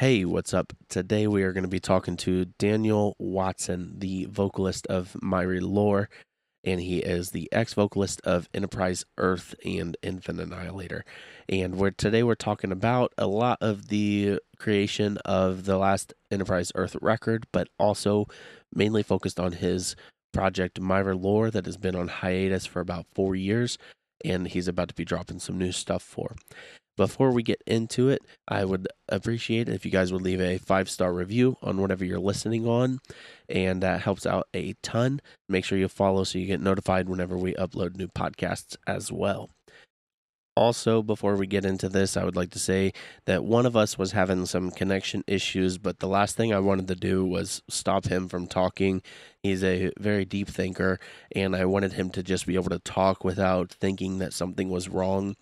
Hey, what's up? Today we are going to be talking to Daniel Watson, the vocalist of Mire Lore, and he is the ex vocalist of Enterprise Earth and Infant Annihilator. And we're today we're talking about a lot of the creation of the last Enterprise Earth record, but also mainly focused on his project Mire Lore that has been on hiatus for about four years, and he's about to be dropping some new stuff for. Before we get into it, I would appreciate it if you guys would leave a five star review on whatever you're listening on, and that helps out a ton. Make sure you follow so you get notified whenever we upload new podcasts as well. Also, before we get into this, I would like to say that one of us was having some connection issues, but the last thing I wanted to do was stop him from talking. He's a very deep thinker, and I wanted him to just be able to talk without thinking that something was wrong.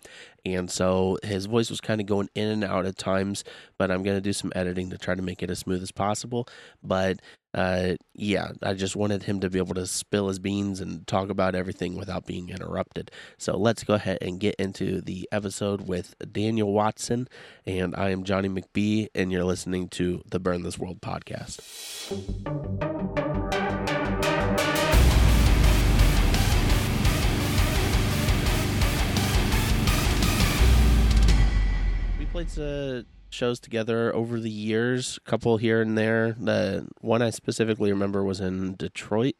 And so his voice was kind of going in and out at times, but I'm going to do some editing to try to make it as smooth as possible. But uh, yeah, I just wanted him to be able to spill his beans and talk about everything without being interrupted. So let's go ahead and get into the episode with Daniel Watson. And I am Johnny McBee, and you're listening to the Burn This World podcast. Played uh, shows together over the years, a couple here and there. The one I specifically remember was in Detroit.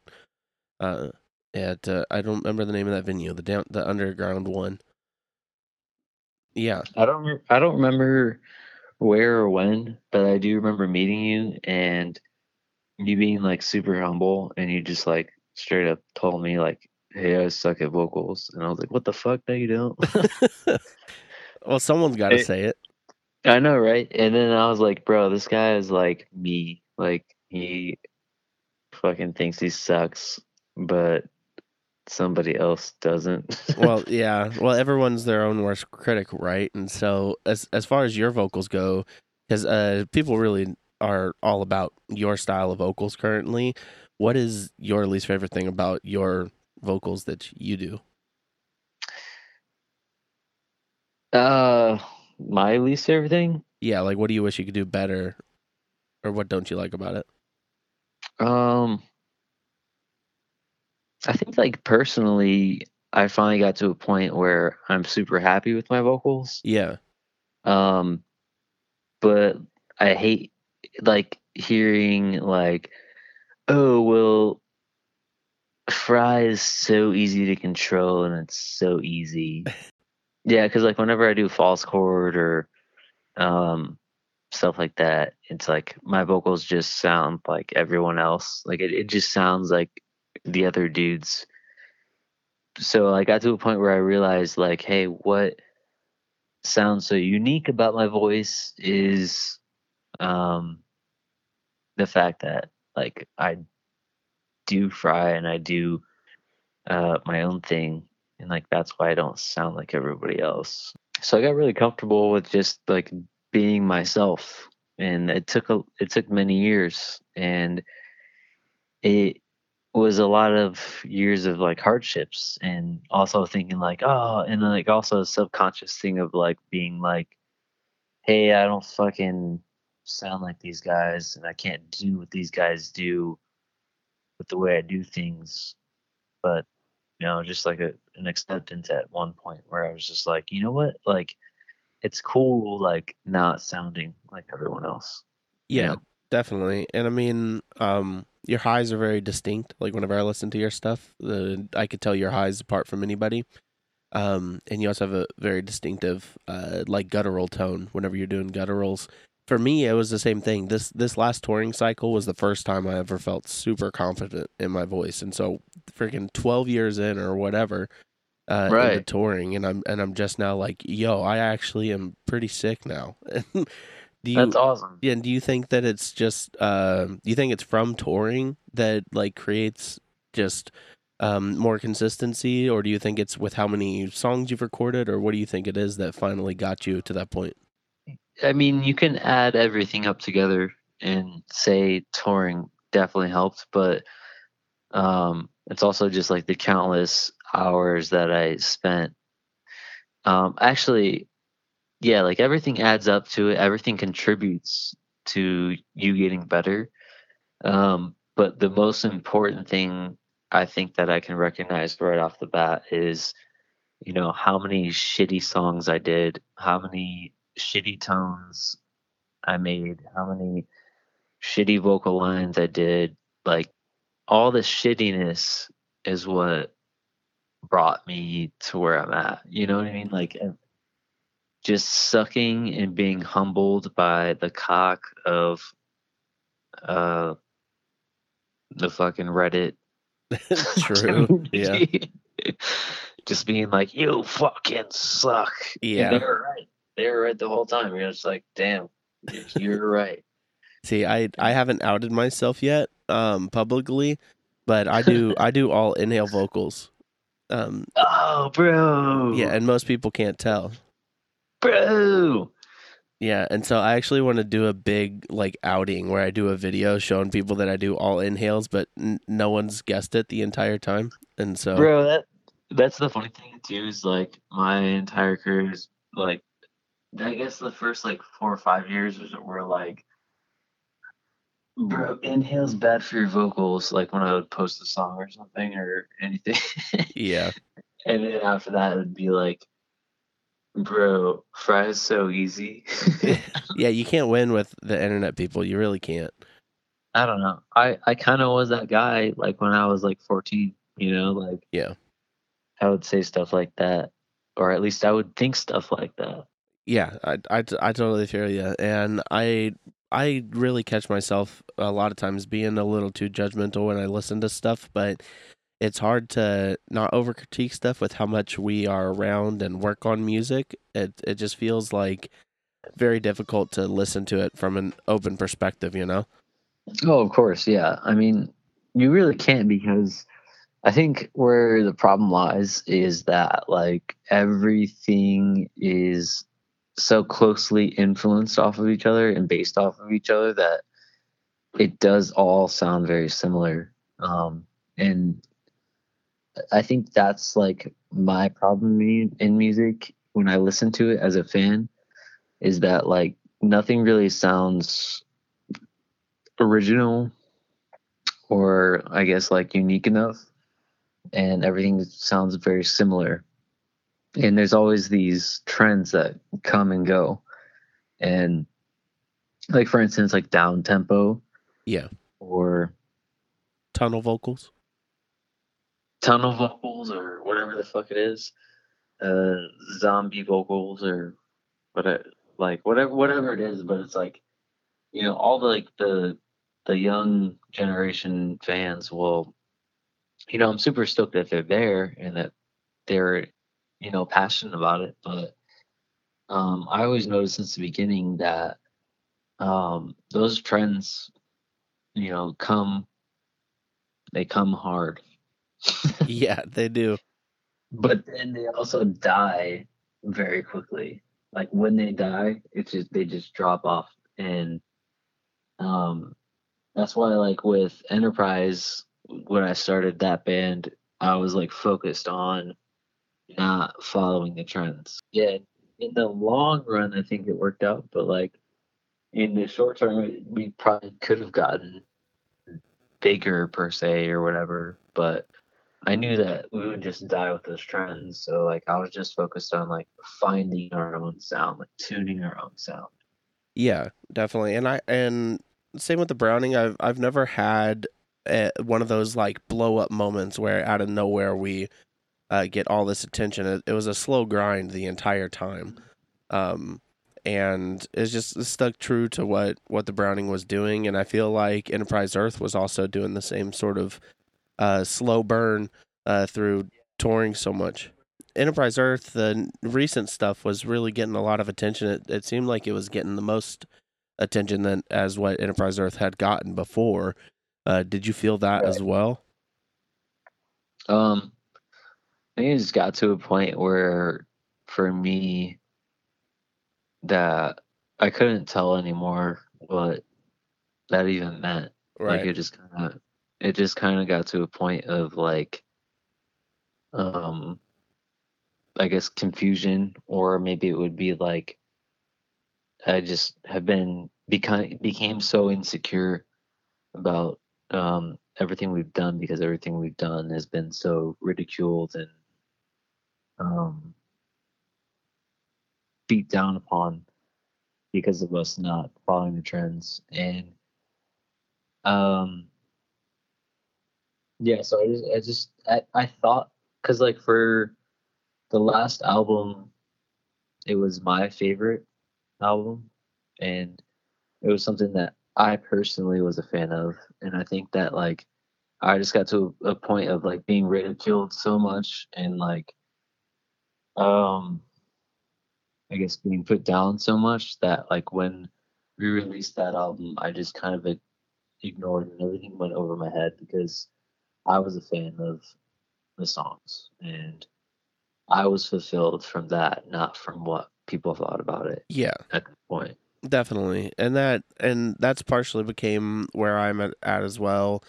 Uh, at uh, I don't remember the name of that venue, the down the underground one. Yeah, I don't. re- I don't remember where or when, but I do remember meeting you and you being like super humble, and you just like straight up told me like, "Hey, I suck at vocals," and I was like, "What the fuck? No, you don't." well, someone's got to say it. I know, right? And then I was like, "Bro, this guy is like me. Like he fucking thinks he sucks, but somebody else doesn't." well, yeah. Well, everyone's their own worst critic, right? And so, as as far as your vocals go, because uh, people really are all about your style of vocals currently. What is your least favorite thing about your vocals that you do? uh, my least favorite thing. Yeah, like what do you wish you could do better, or what don't you like about it? Um, I think like personally, I finally got to a point where I'm super happy with my vocals. Yeah, Um, but I hate like hearing like, oh well, Fry is so easy to control and it's so easy. yeah, because like whenever I do false chord or um stuff like that, it's like my vocals just sound like everyone else. Like it, it just sounds like the other dudes. So I got to a point where I realized like, hey, what sounds so unique about my voice is um the fact that like I do fry and I do uh my own thing and like that's why I don't sound like everybody else. So I got really comfortable with just like being myself. And it took a it took many years. And it was a lot of years of like hardships. And also thinking like oh and like also a subconscious thing of like being like hey i don't fucking sound like these guys and i can't do what these guys do with the way i do things. But you know just like a, an acceptance at one point where i was just like you know what like it's cool like not sounding like everyone else yeah, Yeah. definitely. And I mean, um, your highs are very distinct. Like whenever I listen to your stuff, the I could tell your highs apart from anybody. Um, and you also have a very distinctive, uh, like guttural tone whenever you're doing gutturals. For me, it was the same thing. This this last touring cycle was the first time I ever felt super confident in my voice, and so freaking twelve years in or whatever, uh, into Right. touring, and I'm and I'm just now like, yo, I actually am pretty sick now. do you? that's awesome Yeah, and do you think that it's just um do you think it's from touring that like creates just um more consistency or do you think it's with how many songs you've recorded or what do you think it is that finally got you to that point? I mean, you can add everything up together and say touring definitely helped, but um, it's also just like the countless hours that I spent. Um, actually, yeah, like everything adds up to it. Everything contributes to you getting better. Um, but the most important thing I think that I can recognize right off the bat is, you know, how many shitty songs I did, how many shitty tones I made, how many shitty vocal lines I did. Like all the shittiness is what brought me to where I'm at. You know what I mean? Like just sucking and being humbled by the cock of uh the fucking Reddit. True. yeah. just being like, you fucking suck. Yeah. And they were right. They were right the whole time. You're just like, damn, you're right. See, I I haven't outed myself yet, um, publicly, but I do I do all inhale vocals. Um, oh, bro. yeah, and most people can't tell. Bro. Yeah, and so I actually want to do a big like outing where I do a video showing people that I do all inhales, but n- no one's guessed it the entire time, and so Bro, that that's the funny thing too is like my entire career is like I guess the first like four or five years was were like Bro, inhale's bad for your vocals, like when I would post a song or something or anything. yeah, and then after that it would be like Bro, fry is so easy. yeah, you can't win with the internet people. You really can't. I don't know. I I kind of was that guy like when I was like 14, you know, like Yeah, I would say stuff like that or at least I would think stuff like that. Yeah, I I, I totally feel you, and I I really catch myself a lot of times being a little too judgmental when I listen to stuff, but it's hard to not over critique stuff with how much we are around and work on music. It it just feels like very difficult to listen to it from an open perspective, you know? Oh, of course, yeah. I mean, you really can't because I think where the problem lies is that like everything is so closely influenced off of each other and based off of each other that it does all sound very similar. Um, and I think that's like my problem in in music when I listen to it as a fan is that like nothing really sounds original or I guess like unique enough and everything sounds very similar. And there's always these trends that come and go. And like for instance like down tempo Yeah. or Tunnel vocals. tunnel vocals or whatever the fuck it is, uh, zombie vocals or whatever, like whatever whatever it is. But it's like, you know, all the like the the young generation fans will, you know, I'm super stoked that they're there and that they're, you know, passionate about it. But um, I always noticed since the beginning that um, those trends, you know, come they come hard. yeah, they do. but then they also die very quickly. Like when they die, it's just they just drop off, and um, that's why like with Enterprise, when I started that band, I was like focused on not following the trends. Yeah, in the long run, I think it worked out, but like in the short term, we probably could have gotten bigger per se or whatever, but I knew that we would just die with those trends. So like I was just focused on like finding our own sound, like tuning our own sound. Yeah, definitely. And I and same with the Browning. I've I've never had uh one of those like blow up moments where out of nowhere we uh, get all this attention. It, it was a slow grind the entire time, um, and it's just stuck true to what what the Browning was doing. And I feel like Enterprise Earth was also doing the same sort of uh, slow burn uh, through touring so much. Enterprise Earth, the recent stuff was really getting a lot of attention. It, it seemed like it was getting the most attention than as what Enterprise Earth had gotten before. Uh, did you feel that as well? Um, think it just got to a point where, for me, that I couldn't tell anymore what that even meant. Right. Like it just kind of, it just kind of got to a point of like, um, I guess confusion, or maybe it would be like, I just have been become became so insecure about um, everything we've done because everything we've done has been so ridiculed and um, beat down upon because of us not following the trends. And um yeah so i just i just i, I thought because like for the last album it was my favorite album. And it was something that i personally was a fan of. And i think that like i just got to a point of like being ridiculed so much and like um I guess being put down so much that like when we released that album, I just kind of ignored and everything went over my head because I was a fan of the songs and I was fulfilled from that, not from what people thought about it. Yeah. At that point. Definitely. And that and that's partially became where I'm at, at as well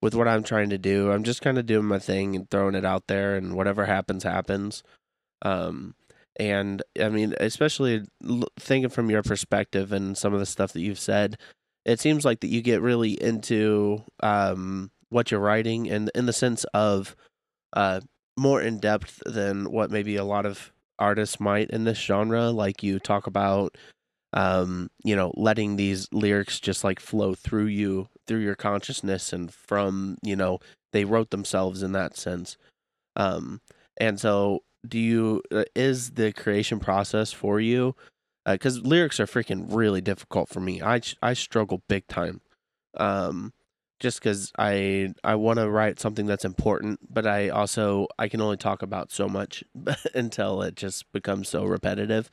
with what I'm trying to do. I'm just kind of doing my thing and throwing it out there and whatever happens happens. Um and I mean, especially thinking from your perspective and some of the stuff that you've said, it seems like that you get really into um, what you're writing and in the sense of uh, more in depth than what maybe a lot of artists might in this genre. Like you talk about, um, you know, letting these lyrics just like flow through you, through your consciousness, and from, you know, they wrote themselves in that sense. Um, and so do you uh, is the creation process for you? Because uh, lyrics are freaking really difficult for me. I i struggle big time um just because i i want to write something that's important but i also i can only talk about so much until it just becomes so repetitive.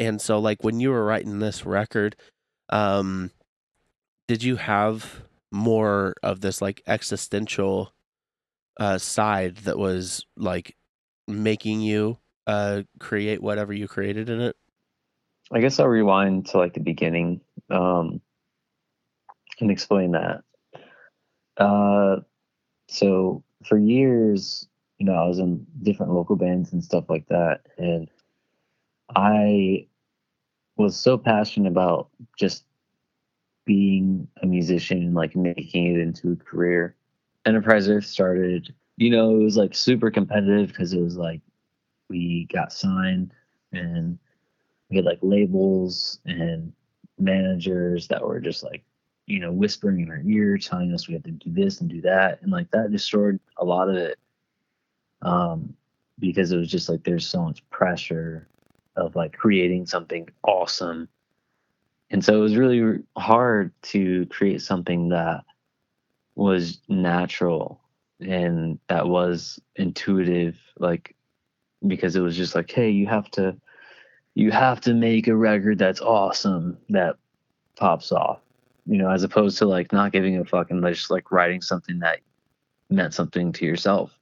And so like when you were writing this record um did you have more of this like existential uh side that was like making you uh, create whatever you created in it? I guess I'll rewind to like the beginning um, and explain that. Uh, so for years, you know, I was in different local bands and stuff like that, and I was so passionate about just being a musician and like making it into a career. Enterprise Earth started you know, it was like super competitive because it was like we got signed and we had like labels and managers that were just like, you know, whispering in our ear, telling us we had to do this and do that. And like that destroyed a lot of it. Um, because it was just like there's so much pressure of like creating something awesome. And so it was really hard to create something that was natural and that was intuitive like because it was just like hey you have to you have to make a record that's awesome that pops off you know as opposed to like not giving a fuck and just like writing something that meant something to yourself.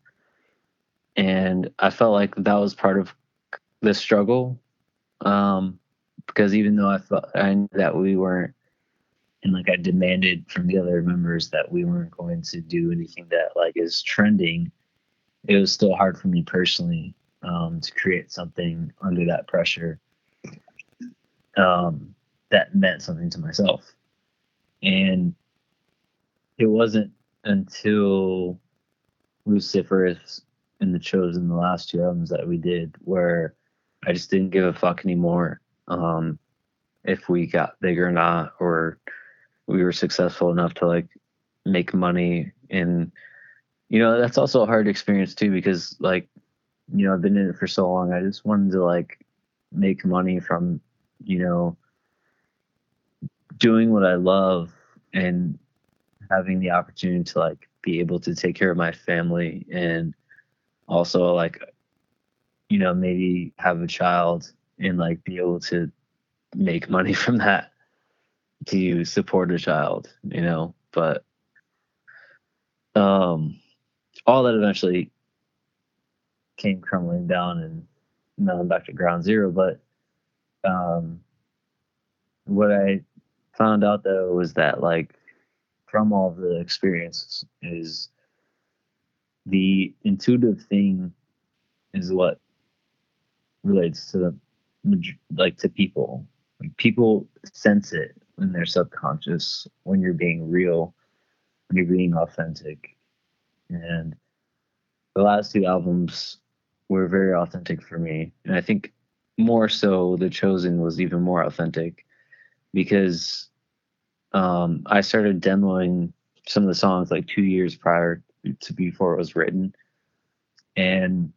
And i felt like that was part of the struggle um because even though i thought i knew that we weren't and like I demanded from the other members that we weren't going to do anything that like is trending. It was still hard for me personally um, to create something under that pressure um, that meant something to myself. And it wasn't until Luciferous and the Chosen, the last two albums that we did, where I just didn't give a fuck anymore um, if we got big or not, or we were successful enough to like make money and you know that's also a hard experience too because like you know i've been in it for so long i just wanted to like make money from you know doing what i love and having the opportunity to like be able to take care of my family and also like you know maybe have a child and like be able to make money from that to support a child, you know, but um all that eventually came crumbling down and now I'm back to ground zero. But um what I found out though was that like from all the experiences is the intuitive thing is what relates to the like to people like people sense it in their subconscious when you're being real, when you're being authentic. And the last two albums were very authentic for me. And I think more so The Chosen was even more authentic because um, I started demoing some of the songs like two years prior to before it was written. And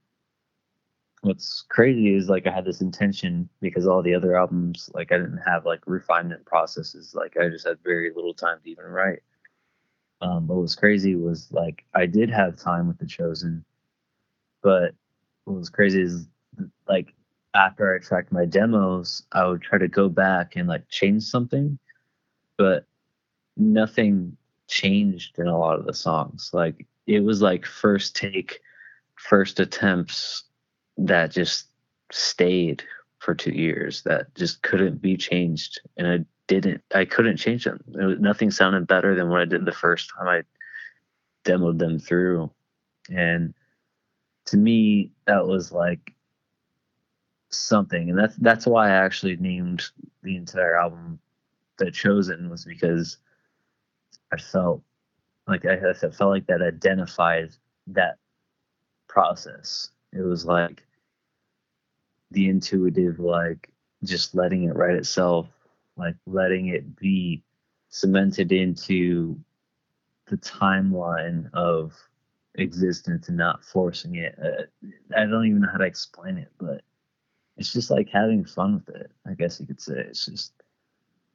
what's crazy is like I had this intention because all the other albums, like I didn't have like refinement processes. Like I just had very little time to even write. Um, what was crazy was like I did have time with The Chosen, but what was crazy is like after I tracked my demos, I would try to go back and like change something, but nothing changed in a lot of the songs. Like it was like first take, first attempts that just stayed for two years that just couldn't be changed. And I didn't, I couldn't change them. Was, nothing sounded better than what I did the first time I demoed them through. And to me, that was like something. And that's, that's why I actually named the entire album The Chosen was because I felt like I, I felt like that identified that process. It was like the intuitive, like just letting it write itself, like letting it be cemented into the timeline of existence and not forcing it. Uh, I don't even know how to explain it, but it's just like having fun with it. I guess you could say it's just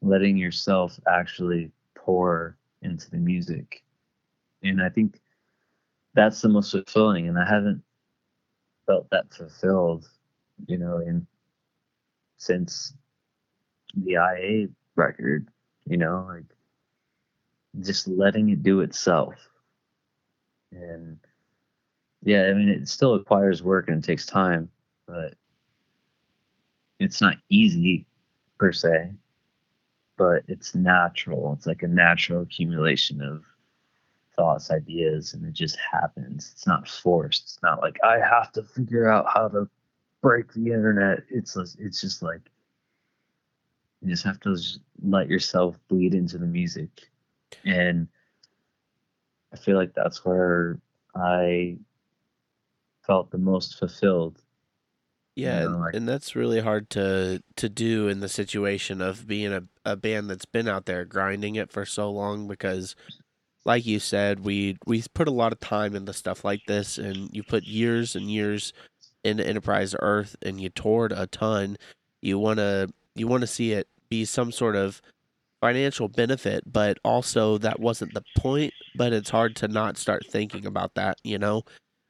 letting yourself actually pour into the music. And I think that's the most fulfilling. And I haven't felt that fulfilled, you know, in since the IA record, you know, like just letting it do itself. And yeah, I mean, it still requires work and it takes time, but it's not easy per se but it's natural. It's like a natural accumulation of thoughts, ideas, and it just happens. It's not forced. It's not like I have to figure out how to break the internet. It's it's just like you just have to just let yourself bleed into the music, and I feel like that's where I felt the most fulfilled yeah, you know, like, and that's really hard to to do in the situation of being a, a band that's been out there grinding it for so long because like you said, we we put a lot of time into stuff like this and you put years and years into Enterprise Earth and you toured a ton. You wanna you wanna see it be some sort of financial benefit, but also that wasn't the point. But it's hard to not start thinking about that, you know.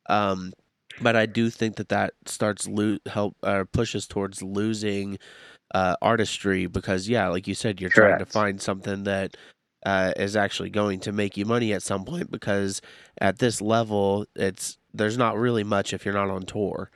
Um, but I do think that that starts lo- help or uh, pushes towards losing uh, artistry because yeah, like you said, you're Correct. trying to find something that uh, is actually going to make you money at some point because at this level, it's there's not really much if you're not on tour,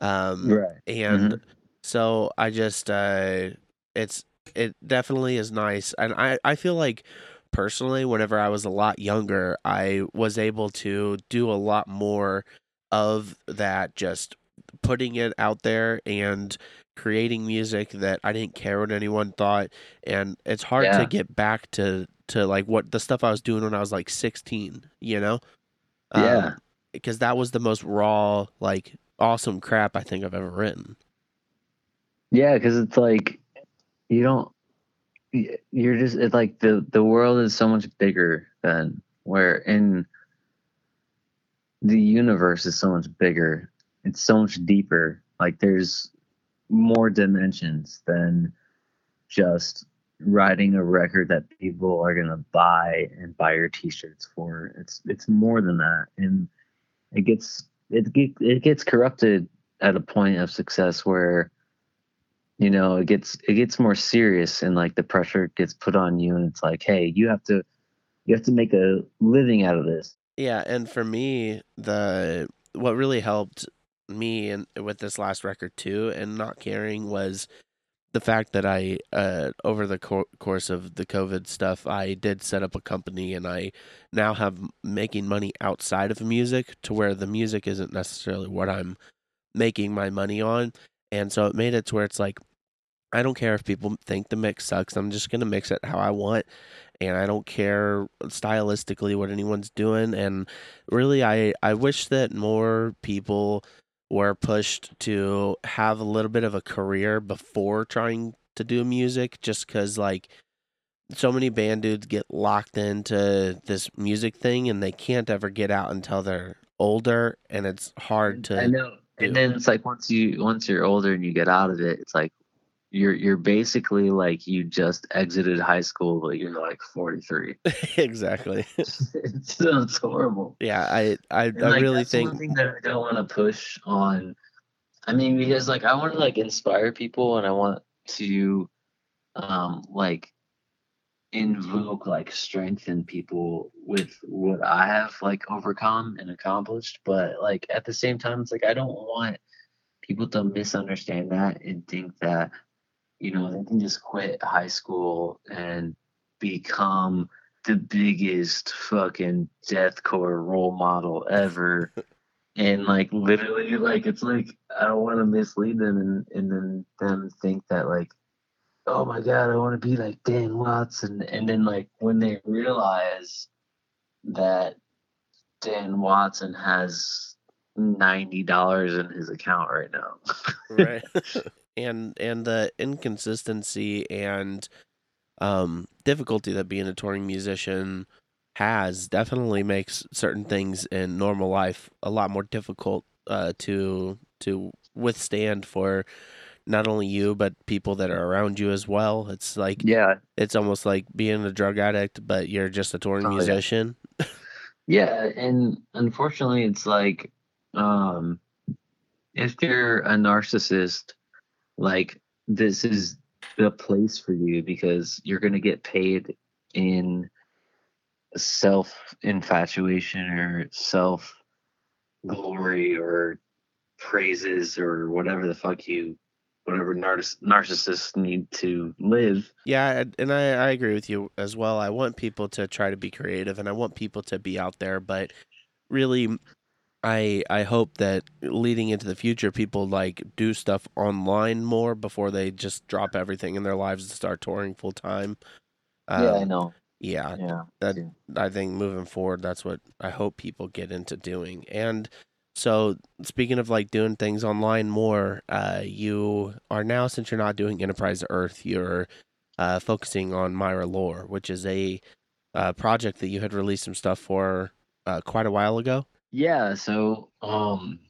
um, right? And mm-hmm. so I just uh, it's it definitely is nice, and I I feel like personally, whenever I was a lot younger, I was able to do a lot more of that just putting it out there and creating music that I didn't care what anyone thought and it's hard yeah. to get back to to like what the stuff I was doing when I was like 16, you know? Yeah. Um, because that was the most raw like awesome crap I think I've ever written. Yeah, cuz it's like you don't you're just it's like the the world is so much bigger than where in the universe is so much bigger. It's so much deeper. Like there's more dimensions than just writing a record that people are gonna buy and buy your t-shirts for. It's it's more than that, and it gets it it gets corrupted at a point of success where you know it gets it gets more serious and like the pressure gets put on you and it's like hey you have to you have to make a living out of this. Yeah, and for me, the what really helped me and with this last record too, and not caring was the fact that I, uh, over the co- course of the COVID stuff, I did set up a company, and I now have making money outside of music to where the music isn't necessarily what I'm making my money on, and so it made it to where it's like I don't care if people think the mix sucks. I'm just gonna mix it how I want, and I don't care stylistically what anyone's doing. And really, I I wish that more people were pushed to have a little bit of a career before trying to do music, just because like so many band dudes get locked into this music thing and they can't ever get out until they're older, and it's hard mm, to. I know. do. And then it's like once you once you're older and you get out of it, it's like you're you're basically like you just exited high school, but you're like 43. exactly. it sounds horrible. Yeah, I I, And, I like, really think that I don't want to push on. I mean, because like I want to like inspire people, and I want to, um, like invoke like strengthen people with what I have like overcome and accomplished. But like at the same time, it's like I don't want people to misunderstand that and think that you know they can just quit high school and become the biggest fucking deathcore role model ever. And like literally like it's like i don't want to mislead them and and then them think that like oh my god i want to be like dan watson. And then like when they realize that dan watson has $90 in his account right now. Right and and the inconsistency and um difficulty that being a touring musician has definitely makes certain things in normal life a lot more difficult uh to to withstand for not only you but people that are around you as well. It's like yeah. it's almost like being a drug addict but you're just a touring Oh, yeah. musician. Yeah, and unfortunately, it's like, um, if you're a narcissist, like this is the place for you because you're gonna get paid in self infatuation or self glory or praises or whatever the fuck you, whatever narciss- narcissists need to live. Yeah, and- and I, I agree with you as well. I want people to try to be creative and I want people to be out there, but really I I hope that leading into the future people like do stuff online more before they just drop everything in their lives and start touring full time. yeah, I Um, know. yeah, Yeah, that. I think moving forward, that's what I hope people get into doing. And so, speaking of like doing things online more, uh, you are now since you're not doing Enterprise Earth, you're uh, focusing on Mire Lore, which is a uh, project that you had released some stuff for uh, quite a while ago. Yeah, so um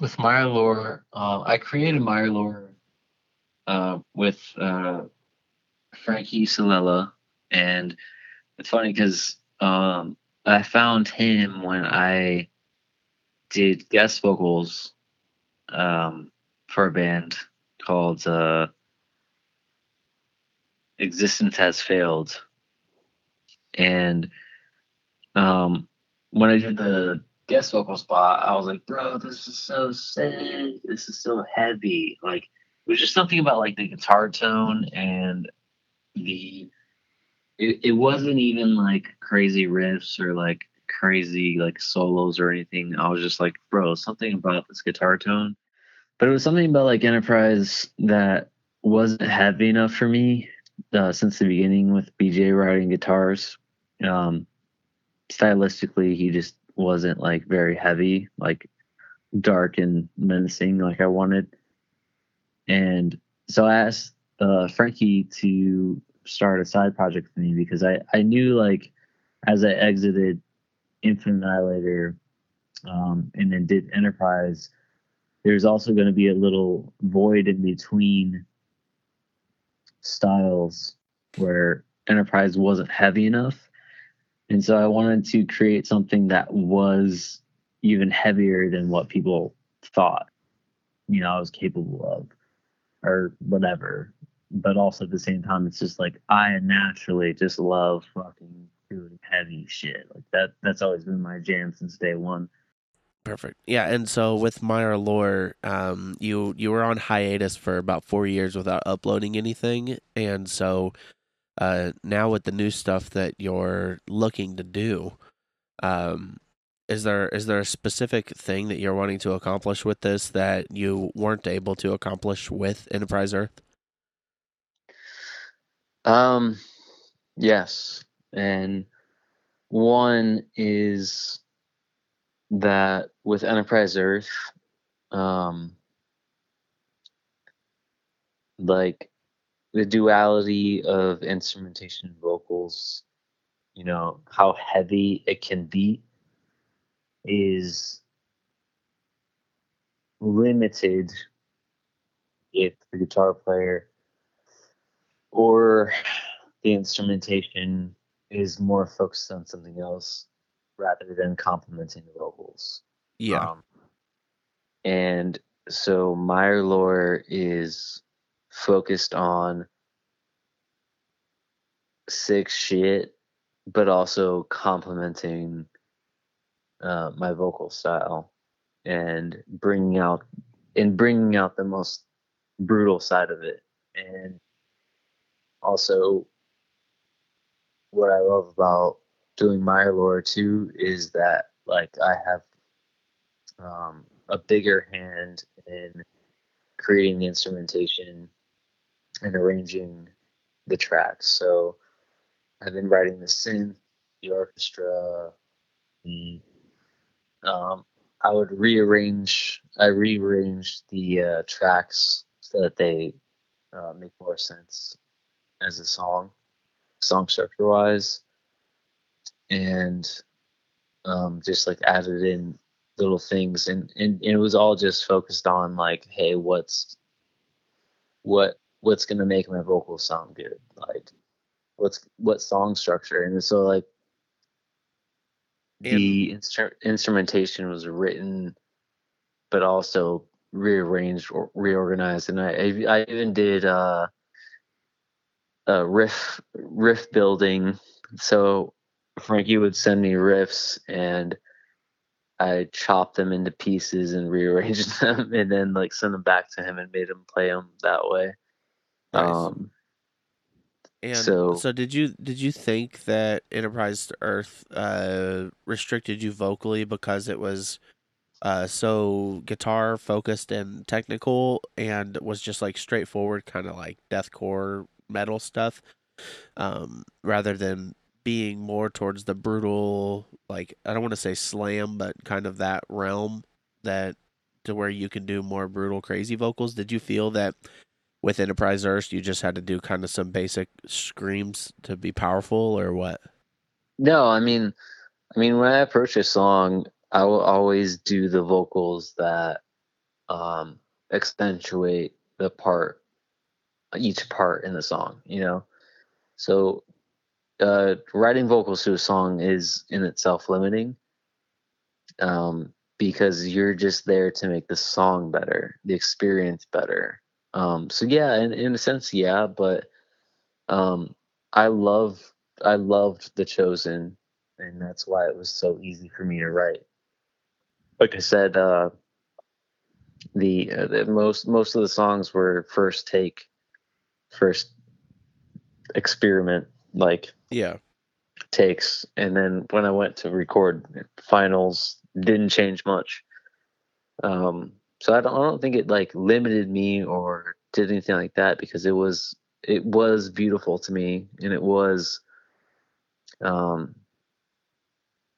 with Mire Lore, uh, I created Mire Lore uh with uh Frankie Solella and it's funny because um I found him when I did guest vocals um for a band called uh Existence Has Failed. And um when I did the guest vocal spot, I was like, bro, this is so sick. This is so heavy. Like, it was just something about like the guitar tone and the. It, it wasn't even like crazy riffs or like crazy like solos or anything. I was just like, bro, something about this guitar tone. But it was something about like Enterprise that wasn't heavy enough for me uh, since the beginning with BJ writing guitars. Um, stylistically he just wasn't like very heavy like dark and menacing like i wanted. And so i asked uh, frankie to start a side project for me because i i knew like as i exited Infant Annihilator um, and then did enterprise there's also going to be a little void in between styles where enterprise wasn't heavy enough and so I wanted to create something that was even heavier than what people thought, you know, I was capable of or whatever. But also at the same time, it's just like I naturally just love fucking doing heavy shit. Like that that's always been my jam since day one. Perfect. Yeah, and so with Mire Lore, um, you you were on hiatus for about four years without uploading anything, and so uh, now with the new stuff that you're looking to do, um, is there is there a specific thing that you're wanting to accomplish with this that you weren't able to accomplish with Enterprise Earth? Um, yes, and one is that with Enterprise Earth, um, like the duality of instrumentation and vocals, you know, how heavy it can be is limited if the guitar player or the instrumentation is more focused on something else rather than complementing the vocals. Yeah. Um, and so Mire Lore is focused on sick shit, but also complementing uh, my vocal style and bringing out and bringing out the most brutal side of it. And also, what I love about doing Mire Lore too is that like I have um, a bigger hand in creating the instrumentation and arranging the tracks. So I've been writing the synth, the orchestra, the um, I would rearrange. I rearrange the uh, tracks so that they uh, make more sense as a song, song structure wise, and um, just like added in little things, and, and and it was all just focused on like, hey, what's what what's gonna make my vocals sound good, like what's what song structure, and so like the instru- instrumentation was written, but also rearranged or reorganized, and I I even did uh, a riff riff building. So Frankie would send me riffs, and I chopped them into pieces and rearranged them, and then like send them back to him and made him play them that way. Nice. Um, And So- so, did you did you think that Enterprise Earth uh, restricted you vocally because it was uh, so guitar focused and technical, and was just like straightforward, kind of like deathcore metal stuff, um, rather than being more towards the brutal, like I don't want to say slam, but kind of that realm that to where you can do more brutal, crazy vocals. Did you feel that? With Enterprise Earth, you just had to do kind of some basic screams to be powerful, or what? No, I mean, I mean, when I approach a song, I will always do the vocals that um, accentuate the part, each part in the song. You know, so uh, writing vocals to a song is in itself limiting, um, because you're just there to make the song better, the experience better. Um, so yeah, in, in a sense, yeah, but um, I love I loved The Chosen, and that's why it was so easy for me to write. Like I said, uh, the, uh, the most most of the songs were first take, first experiment like Yeah, takes, and then when I went to record finals, didn't change much. Um, so I don't, I don't think it like limited me or did anything like that because it was it was beautiful to me and it was um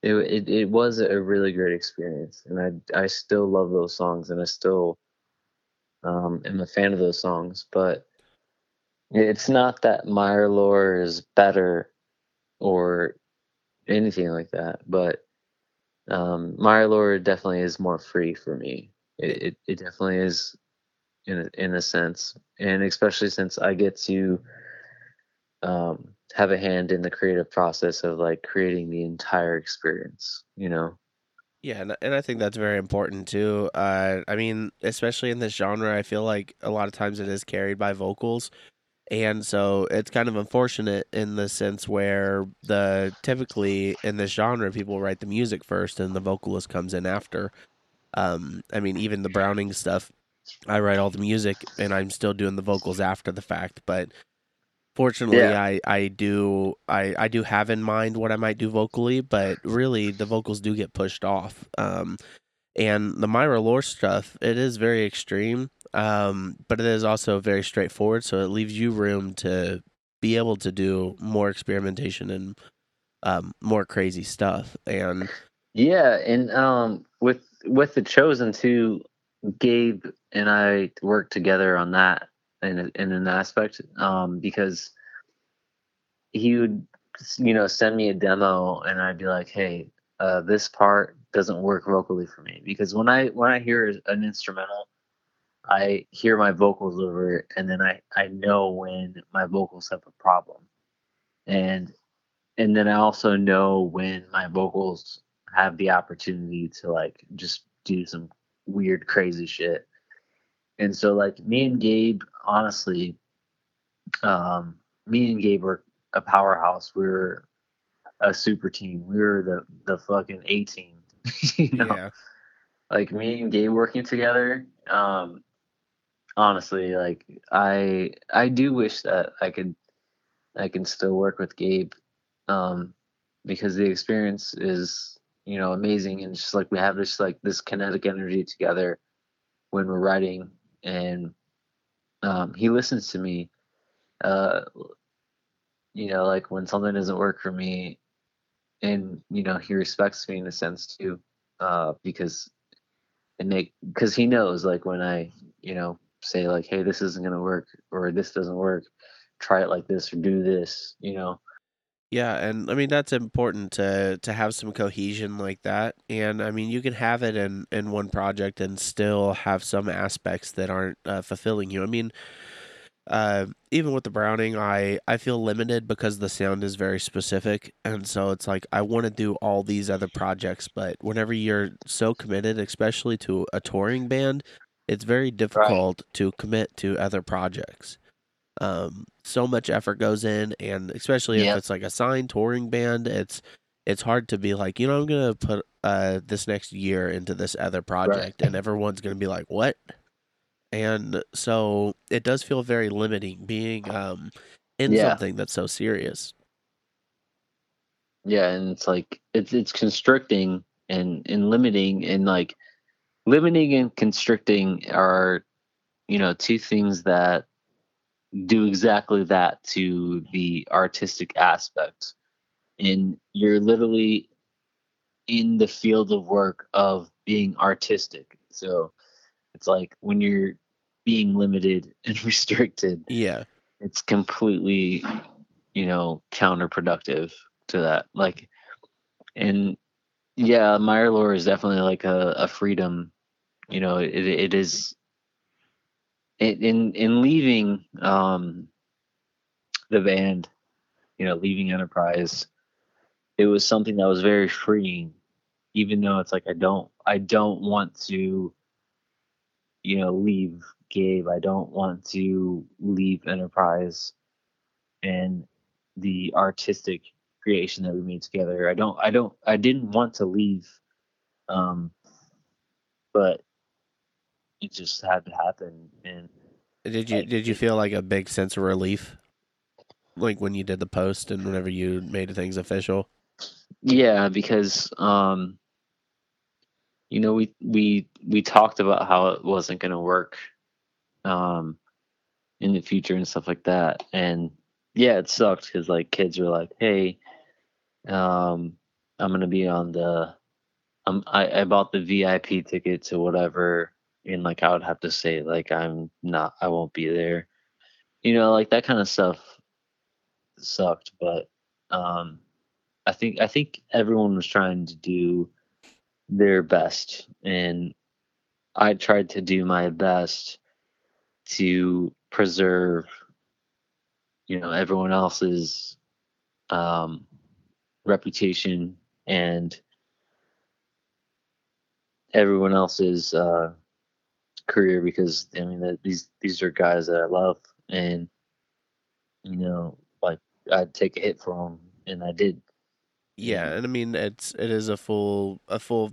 it it, it was a really great experience and I I still love those songs and I still um am a fan of those songs but it's not that Mire Lore is better or anything like that but um Mire Lore definitely is more free for me it, it, it definitely is in a, in a sense, and especially since I get to um, have a hand in the creative process of like creating the entire experience. You know, yeah, and, and I think that's very important too. Uh, I mean, especially in this genre, I feel like a lot of times it is carried by vocals, and so it's kind of unfortunate in the sense where the typically in this genre people write the music first and the vocalist comes in after. Um, I mean, even the Browning stuff, I write all the music and I'm still doing the vocals after the fact. But fortunately, Yeah. I I do I I do have in mind what I might do vocally, but really the vocals do get pushed off. Um, and the Mire Lore stuff, it is very extreme, um, but it is also very straightforward. So it leaves you room to be able to do more experimentation and um, more crazy stuff. And yeah, and um, with with the chosen too, Gabe and I worked together on that in in an aspect um, because he would you know send me a demo and I'd be like, hey, uh, this part doesn't work vocally for me. Because when I when I hear an instrumental, I hear my vocals over it, and then I I know when my vocals have a problem, and and then I also know when my vocals have the opportunity to like just do some weird crazy shit. And so like me and Gabe, honestly, um, me and Gabe were a powerhouse. We were a super team. We were the the fucking A team. you know? Yeah. Like me and Gabe working together. Um, honestly, like I I do wish that I could I can still work with Gabe. Um, because the experience is, you know, amazing. And just like we have this like this kinetic energy together when we're writing. And um, he listens to me uh, you know, like when something doesn't work for me, and you know, he respects me in a sense too, uh, because and make because he knows like when I, you know, say like, hey, this isn't gonna work or this doesn't work, try it like this or do this, you know. Yeah, and I mean that's important to to have some cohesion like that. And I mean you can have it in in one project and still have some aspects that aren't uh, fulfilling you. I mean, uh, even with the Browning, I I feel limited because the sound is very specific, and so it's like I want to do all these other projects, but whenever you're so committed, especially to a touring band, it's very difficult right. to commit to other projects. Um, so much effort goes in, and especially if it's like a signed touring band, it's it's hard to be like, you know, I'm gonna put uh this next year into this other project, right. and everyone's gonna be like, what? and so it does feel very limiting being um, in yeah. something that's so serious. Yeah, and it's like it's it's constricting and and limiting and like limiting and constricting are you know two things that do exactly that to the artistic aspect and you're literally in the field of work of being artistic so it's like when you're being limited and restricted. Yeah. It's completely, you know, counterproductive to that. Like, and yeah, Mire Lore is definitely like a, a freedom. You know, it, it is in in leaving um the band, you know, leaving Enterprise, it was something that was very freeing. Even though it's like I don't I don't want to, you know, leave Gabe. I don't want to leave Enterprise and the artistic creation that we made together. I don't I don't I didn't want to leave. Um but it just had to happen and did you did you feel like a big sense of relief like when you did the post and whenever you made things official? Yeah, because um you know we we we talked about how it wasn't going to work um, in the future and stuff like that. And yeah, it sucked because like kids were like, "Hey, um, I'm gonna be on the, um, I, I bought the VIP ticket to whatever, and like I would have to say like I'm not, I won't be there, you know, like that kind of stuff sucked. But um, I think I think everyone was trying to do their best, and I tried to do my best to preserve you know everyone else's um, reputation and everyone else's uh, career because I mean that these these are guys that I love and you know like I'd take a hit for them and I did. Yeah, and I mean it's it is a full a full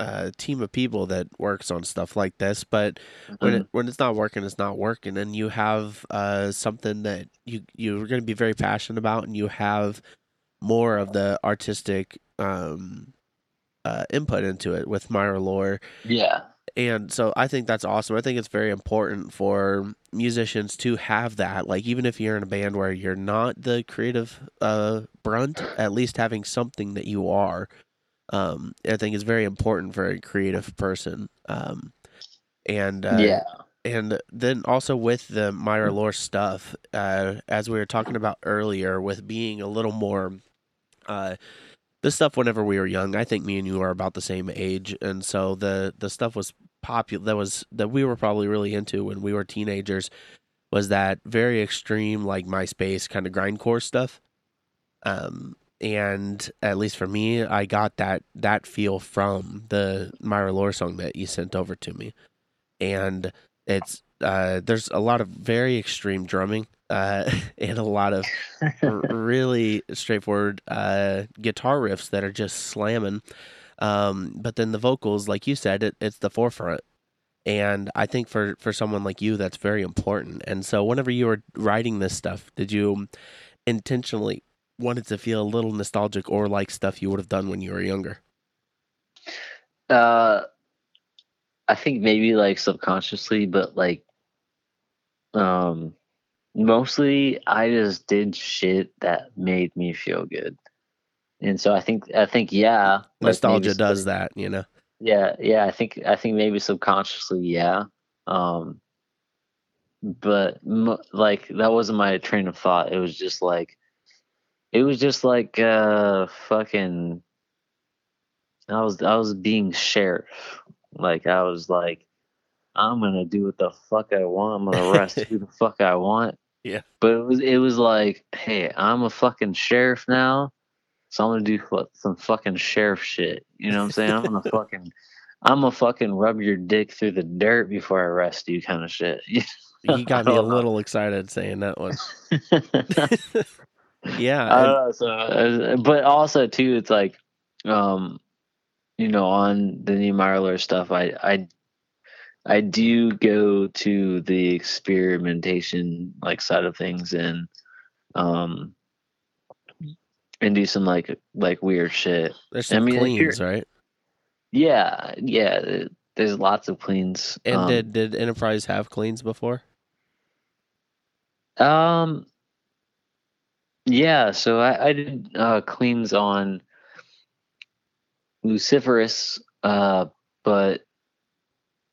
uh, team of people that works on stuff like this. But mm-hmm. when it, when it's not working, it's not working, and you have uh, something that you you're going to be very passionate about, and you have more of the artistic um, uh, input into it with Mire Lore. Yeah, And so I think that's awesome. I think it's very important for musicians to have that. Like even if you're in a band where you're not the creative uh, brunt, at least having something that you are. Um, I think is very important for a creative person. Um, and uh, yeah. and then also with the Mire Lore stuff, uh, as we were talking about earlier, with being a little more uh, this stuff whenever we were young. I think me and you are about the same age, and so the the stuff was popular. That was that we were probably really into when we were teenagers. Was that very extreme, like MySpace kind of grindcore stuff? Um, and at least for me, I got that that feel from the Mire Lore song that you sent over to me, and it's uh, there's a lot of very extreme drumming uh, and a lot of really straightforward uh, guitar riffs that are just slamming. Um, but then the vocals, like you said, it, it's the forefront. And I think for, for someone like you, that's very important. And so, whenever you were writing this stuff, did you intentionally wanted to feel a little nostalgic or like stuff you would have done when you were younger? Uh, I think maybe like subconsciously, but like, um, mostly I just did shit that made me feel good. And so I think I think yeah, Nostalgia does that, you know? Yeah, yeah, I think I think maybe subconsciously, yeah. Um but like that wasn't my train of thought. It was just like it was just like uh fucking I was I was being sheriff. Like I was like I'm gonna do what the fuck I want. I'm gonna arrest who the fuck I want. Yeah. But it was it was like, hey, I'm a fucking sheriff now, so I'm gonna do some fucking sheriff shit. You know what I'm saying? I'm gonna fucking I'm gonna fucking rub your dick through the dirt before I arrest you, kind of shit. You got me a little excited saying that one. I Yeah. don't know. So, but also too, it's like, um, you know, on the new Mire Lore stuff, I I I do go to the experimentation like side of things and um and do some like like weird shit. There's I some mean, if you're- cleans, right? Yeah, yeah. There's lots of cleans. And um, did did Enterprise have cleans before? Um. Yeah, so I, I did uh, cleans on Luciferous, uh, but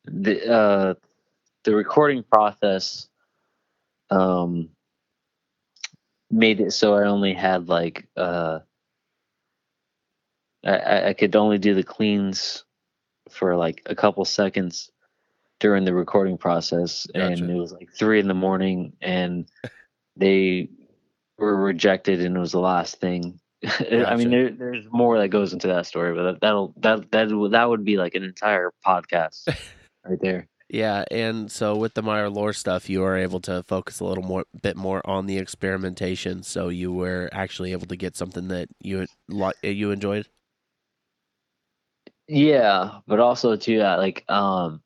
the uh, the recording process um, made it so I only had like uh, I- I, could only do the cleans for like a couple seconds during the recording process, and it was like three in the morning, and they were rejected, and it was the last thing. I mean, there, there's more that goes into that story, but that, that'll that that that would be like an entire podcast right there. Yeah, and so with the Mire Lore stuff, you were able to focus a little more, bit more on the experimentation. So you were actually able to get something that you li- you enjoyed. Yeah, but also too, uh, like um,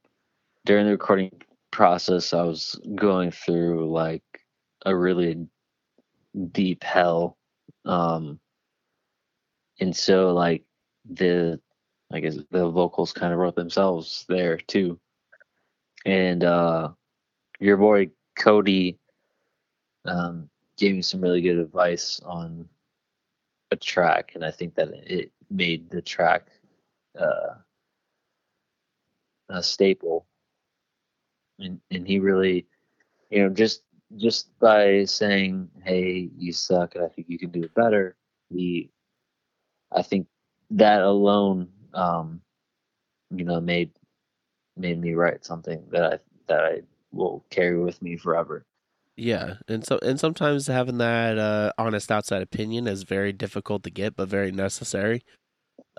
during the recording process, I was going through like a really deep hell, um, and so like the, I guess the vocals kind of wrote themselves there too, and uh, your boy Cody, um, gave me some really good advice on a track, and I think that it made the track uh, a staple. And and he really, you know, just just by saying, "Hey, you suck, and I think you can do it better," he, I think that alone, um, you know, made made me write something that I that I will carry with me forever. Yeah, and so and sometimes having that uh, honest outside opinion is very difficult to get, but very necessary.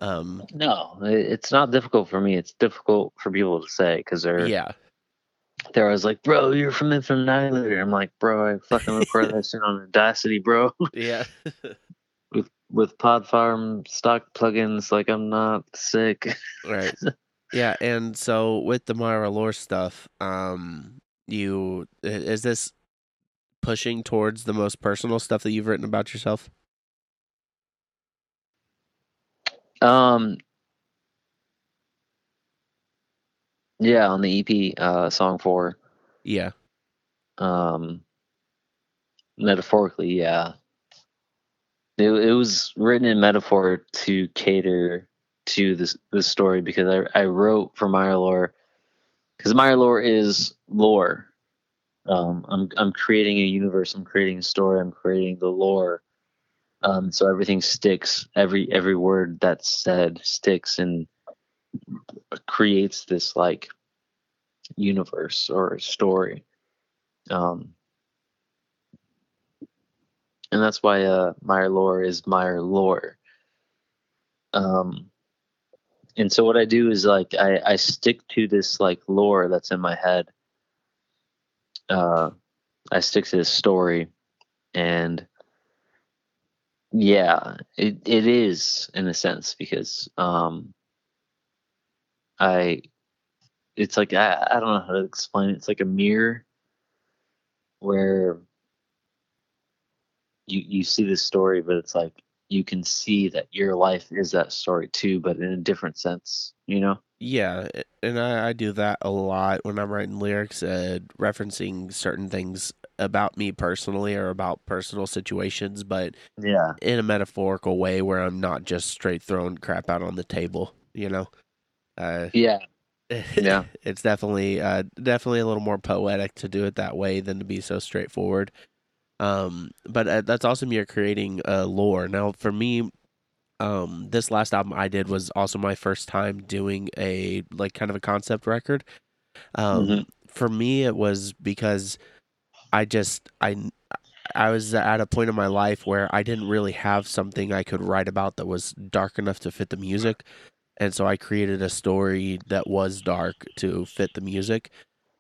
Um, No, it's not difficult for me. It's difficult for people to say because they're yeah, they're always like, "Bro, you're from Infant Annihilator." I'm like, "Bro, I fucking recorded that shit on Audacity, bro." yeah, with with pod farm stock plugins like i'm not sick right. Yeah, and so with the Mire Lore stuff, um, you is this pushing towards the most personal stuff that you've written about yourself? um Yeah, on the EP, uh, song four. Yeah. Um, metaphorically, yeah. It, it was written in metaphor to cater to this this story because I I wrote for Mirelore because Mirelore is lore. Um, I'm I'm creating a universe. I'm creating a story. I'm creating the lore. Um, so everything sticks. Every every word that's said sticks and creates this like universe or story. Um, and that's why uh, Mirelore is Meyer lore. Um, and so what I do is like I, I stick to this like lore that's in my head. Uh, I stick to this story, and yeah, it it is in a sense because um, I it's like I, I don't know how to explain it. It's like a mirror where you you see this story, but it's like you can see that your life is that story too, but in a different sense, you know? Yeah, and I, I do that a lot when I'm writing lyrics, uh, referencing certain things about me personally or about personal situations, but Yeah. in a metaphorical way where I'm not just straight throwing crap out on the table, you know? Uh, Yeah. Yeah. it's definitely uh, definitely a little more poetic to do it that way than to be so straightforward. Um, but uh, that's awesome. You're creating uh, lore now. For me, um, this last album I did was also my first time doing a like kind of a concept record. Um, Mhm. For me, it was because I just I I was at a point in my life where I didn't really have something I could write about that was dark enough to fit the music, and so I created a story that was dark to fit the music.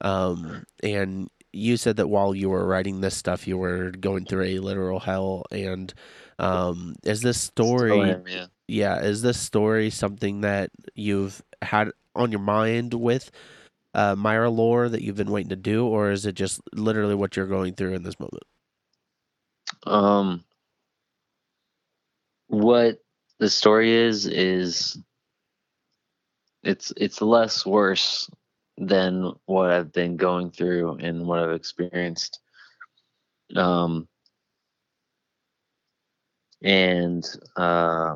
Um, and you said that while you were writing this stuff, you were going through a literal hell. And um, is this story, am, yeah. yeah, is this story something that you've had on your mind with uh, Mire Lore that you've been waiting to do, or is it just literally what you're going through in this moment? Um, what the story is is it's it's less worse than what I've been going through and what I've experienced. Um, and uh,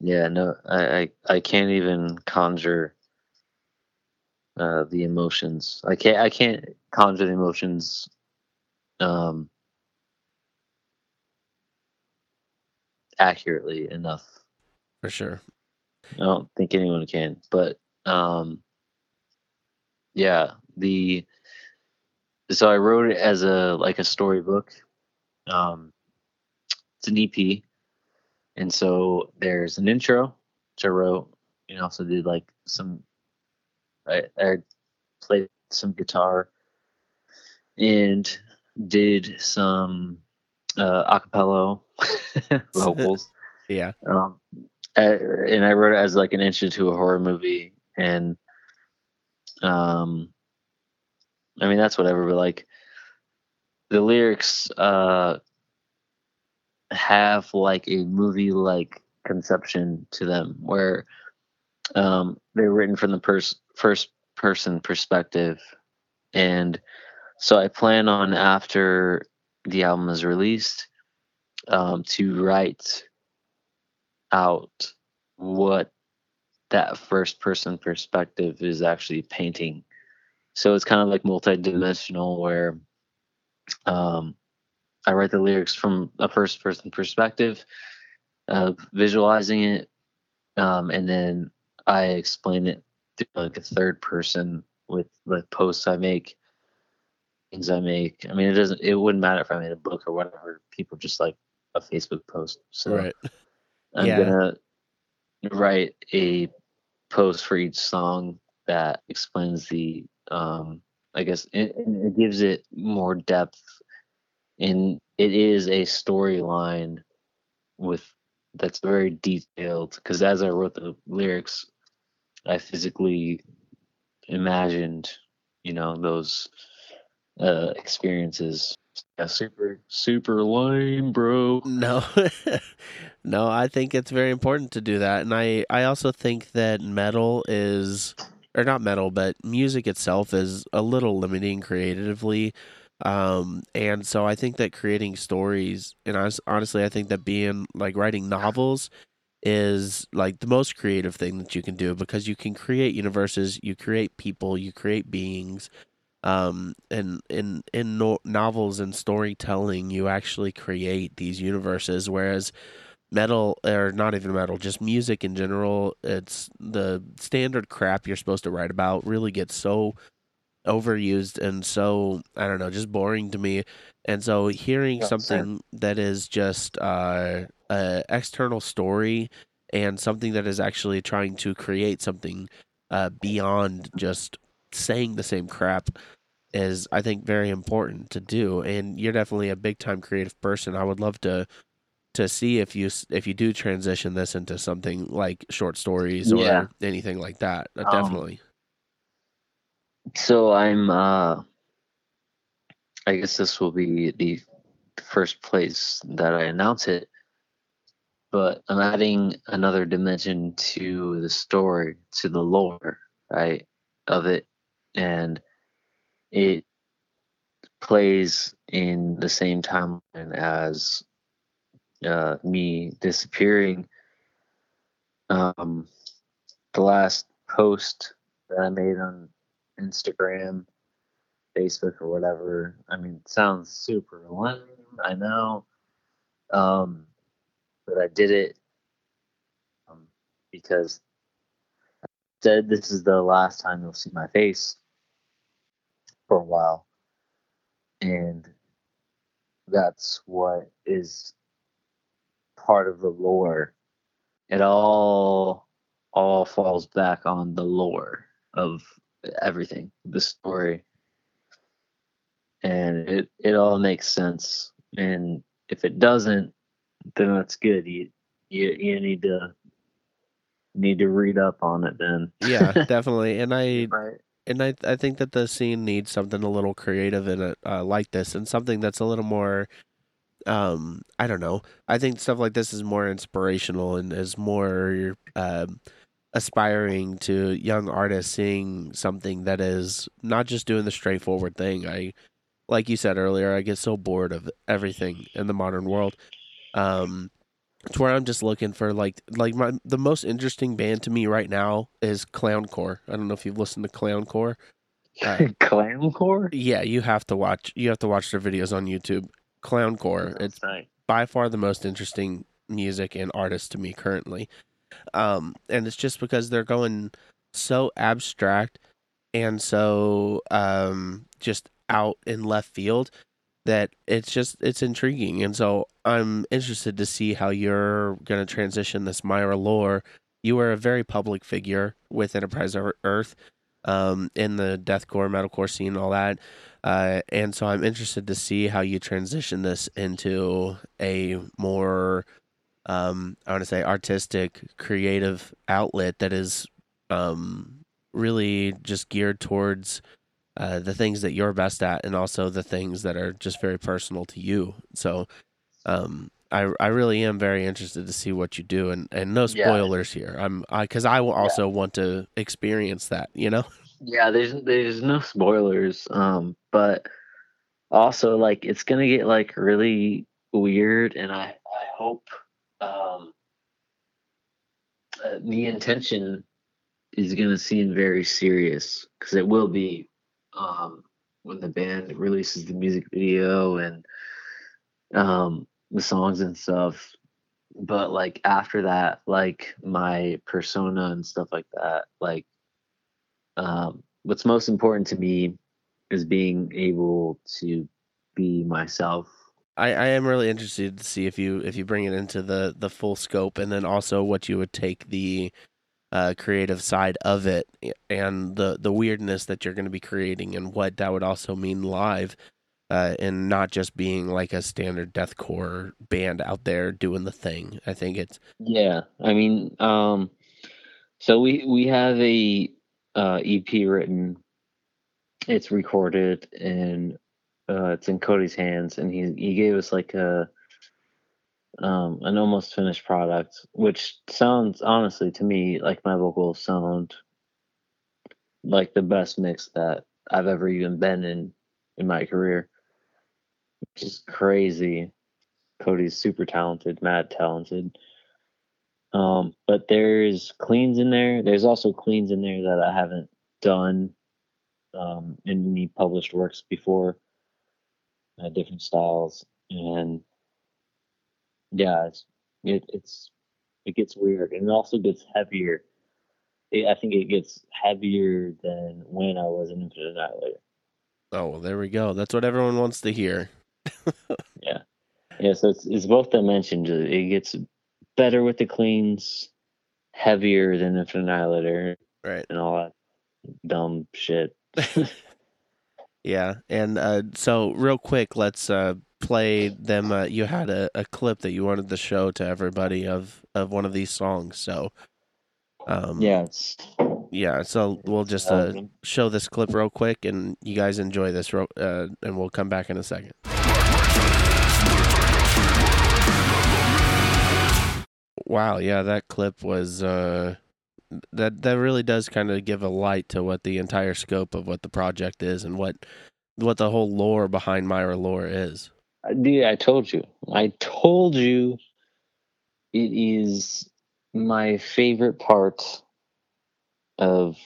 yeah, no, I, I I can't even conjure uh, the emotions. I can't I can't conjure the emotions. Um, accurately enough For sure. I don't think anyone can, but um, yeah, the so I wrote it as a like a storybook. Um, it's an EP, and so there's an intro which I wrote, and also did like some. I, I played some guitar and did some uh, acapella vocals. Yeah. Um, uh, and I wrote it as like an intro to a horror movie, and um, I mean that's whatever. But like the lyrics uh have like a movie like conception to them, where um they're written from the pers- first person perspective, and so I plan on after the album is released um, to write out what that first person perspective is actually painting. So it's kind of like multi-dimensional where um, I write the lyrics from a first person perspective, uh, visualizing it, um, and then I explain it through like a third person with like posts I make, things I make. I mean, it doesn't. It wouldn't matter if I made a book or whatever. People just like a Facebook post. So right. I'm Yeah. gonna write a post for each song that explains the um I guess it, it gives it more depth. And it is a storyline with that's very detailed because as I wrote the lyrics I physically imagined you know those uh experiences. Yeah, super super lame bro. No, No, I think it's very important to do that, and I I also think that metal is or not metal, but music itself is a little limiting creatively. Um, and so I think that creating stories, and I, honestly, I think that being like writing novels is like the most creative thing that you can do because you can create universes, you create people, you create beings. Um, and in in no- novels and storytelling, you actually create these universes, whereas metal or not even metal, just music in general, it's the standard crap you're supposed to write about really gets so overused and so I don't know, just boring to me. And so hearing Yeah, something that is just uh, a external story and something that is actually trying to create something uh, beyond just saying the same crap is I think very important to do. And you're definitely a big time creative person. I would love to to see if you if you do transition this into something like short stories Yeah. or anything like that. Uh, Um. definitely. So I'm. Uh. I guess this will be the first place that I announce it, but I'm adding another dimension to the story, to the lore, right, of it, and it plays in the same timeline as uh, me disappearing. Um, the last post that I made on Instagram, Facebook, or whatever. I mean, sounds super lame, I know, um, but I did it um, because I said this is the last time you'll see my face for a while, and that's what is part of the lore. It all all falls back on the lore of everything, the story, and it it all makes sense. And if it doesn't, then that's good. You you you need to need to read up on it then. Yeah, definitely. And I right. and I I think that the scene needs something a little creative in it uh, like this and something that's a little more um I don't know. I think stuff like this is more inspirational and is more um aspiring to young artists seeing something that is not just doing the straightforward thing. I like you said earlier, I get so bored of everything in the modern world. Um it's where I'm just looking for like like my the most interesting band to me right now is Clowncore. I don't know if you've listened to Clowncore. Uh, Clamcore? yeah, you have to watch. You have to watch their videos on YouTube. Clowncore. It's right. by far the most interesting music and artist to me currently. Um, and it's just because they're going so abstract and so um just out in left field that it's just it's intriguing and so i'm interested to see how you're going to transition this Mire Lore you are a very public figure with enterprise earth um, in the deathcore metalcore scene all that uh, and so i'm interested to see how you transition this into a more um, i want to say artistic creative outlet that is um, really just geared towards uh, the things that you're best at and also the things that are just very personal to you. So um, I I really am very interested to see what you do and, and no Yeah. spoilers here. I'm I because I will also want to experience that. You know. Yeah, there's there's no spoilers. Um, but also like it's gonna get like really weird, and I I hope um uh, the intention is gonna seem very serious because it will be um when the band releases the music video and um the songs and stuff. But like after that, like my persona and stuff like that, like um, what's most important to me is being able to be myself. I, I am really interested to see if you if you bring it into the the full scope and then also what you would take the uh, creative side of it and the the weirdness that you're going to be creating and what that would also mean live uh, and not just being like a standard deathcore band out there doing the thing. I think it's yeah. I mean, um, so we we have a uh, EP written. It's recorded and uh, it's in Cody's hands, and he he gave us like a um, an almost finished product, which sounds honestly to me like my vocals sound like the best mix that I've ever even been in in my career. Which is crazy. Cody's super talented, mad talented. Um, but there's cleans in there. There's also cleans in there that I haven't done um, in any published works before. Uh, different styles, and yeah, it's it, it's it gets weird, and it also gets heavier. It, I think it gets heavier than when I was an Infant Annihilator. Oh, well, there we go. That's what everyone wants to hear. Yeah, yeah. So it's it's both dimensions. It gets better with the cleans, heavier than the Annihilator, right, and all that dumb shit. yeah, and uh, so real quick, let's uh, play them. Uh, you had a, a clip that you wanted to show to everybody of of one of these songs. So, um, yeah, it's yeah. So we'll just uh, show this clip real quick, and you guys enjoy this, uh, and we'll come back in a second. Wow, yeah, that clip was uh, that that really does kind of give a light to what the entire scope of what the project is and what what the whole lore behind Mire Lore is. Dude, I told you. I told you it is my favorite part of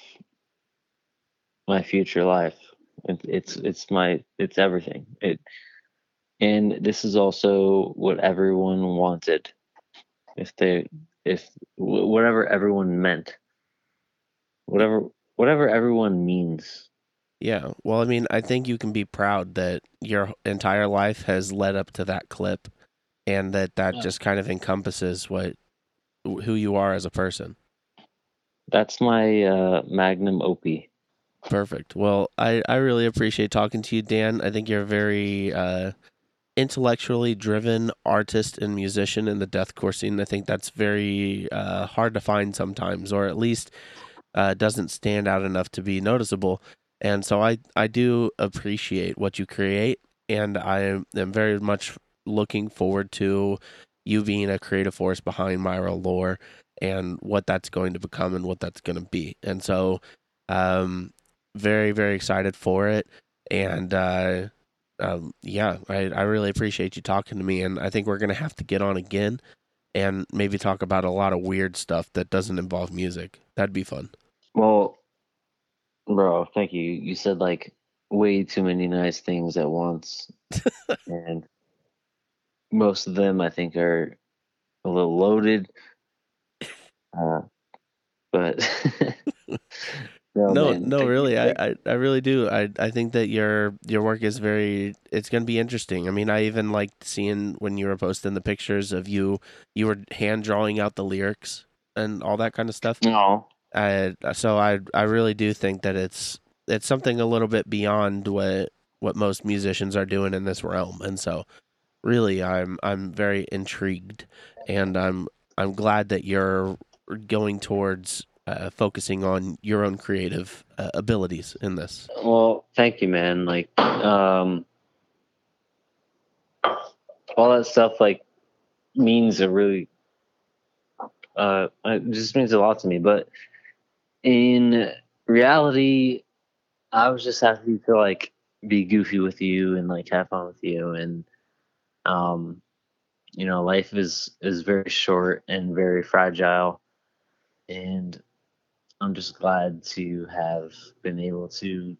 my future life. It, it's it's my it's everything. It and this is also what everyone wanted. If they if whatever everyone meant, whatever whatever everyone means yeah. Well, I mean, I think you can be proud that your entire life has led up to that clip and that that yeah. just kind of encompasses what who you are as a person. That's my uh, magnum opie. Perfect. Well, I, I really appreciate talking to you, Dan. I think you're a very uh, intellectually driven artist and musician in the deathcore scene. I think that's very uh, hard to find sometimes, or at least uh, doesn't stand out enough to be noticeable. And so I, I do appreciate what you create, and I am, very much looking forward to you being a creative force behind Mire Lore and what that's going to become and what that's going to be. And so, um, very very excited for it. And uh, um, yeah, I I really appreciate you talking to me. And I think we're gonna have to get on again and maybe talk about a lot of weird stuff that doesn't involve music. That'd be fun. Well, Bro, thank you. You said like way too many nice things at once. and most of them I think are a little loaded. Uh, but no, no, no really, I, I, I really do. I, I think that your your work is very. It's gonna be interesting. I mean, I even liked seeing when you were posting the pictures of you. You were hand drawing out the lyrics and all that kind of stuff. No, I, so I I really do think that it's it's something a little bit beyond what what most musicians are doing in this realm, and so really I'm I'm very intrigued, and I'm I'm glad that you're going towards uh, focusing on your own creative uh, abilities in this. Well, thank you, man. Like, um, all that stuff like means a really uh, it just means a lot to me. But in reality, I was just happy to like be goofy with you and like have fun with you and um you know life is is very short and very fragile and i'm just glad to have been able to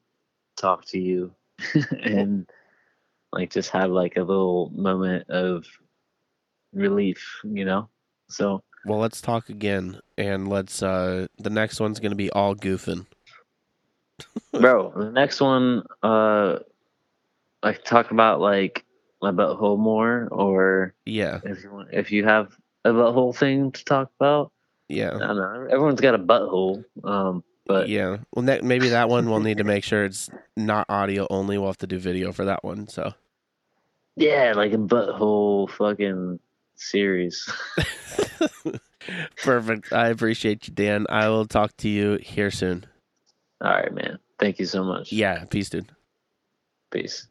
talk to you and like just have like a little moment of relief you know so well, let's talk again, and let's. uh The next one's gonna be all goofing. Bro, the next one, uh, like talk about like my butthole more, or yeah, if you want, if you have a butthole thing to talk about. Yeah, I don't know. Everyone's got a butthole, um, but yeah. Well, ne- maybe that one we'll need to make sure it's not audio only. We'll have to do video for that one. So yeah, like a butthole fucking series. Perfect. I appreciate you, Dan. I will talk to you here soon. All right, man. Thank you so much. Yeah. Peace, dude. Peace.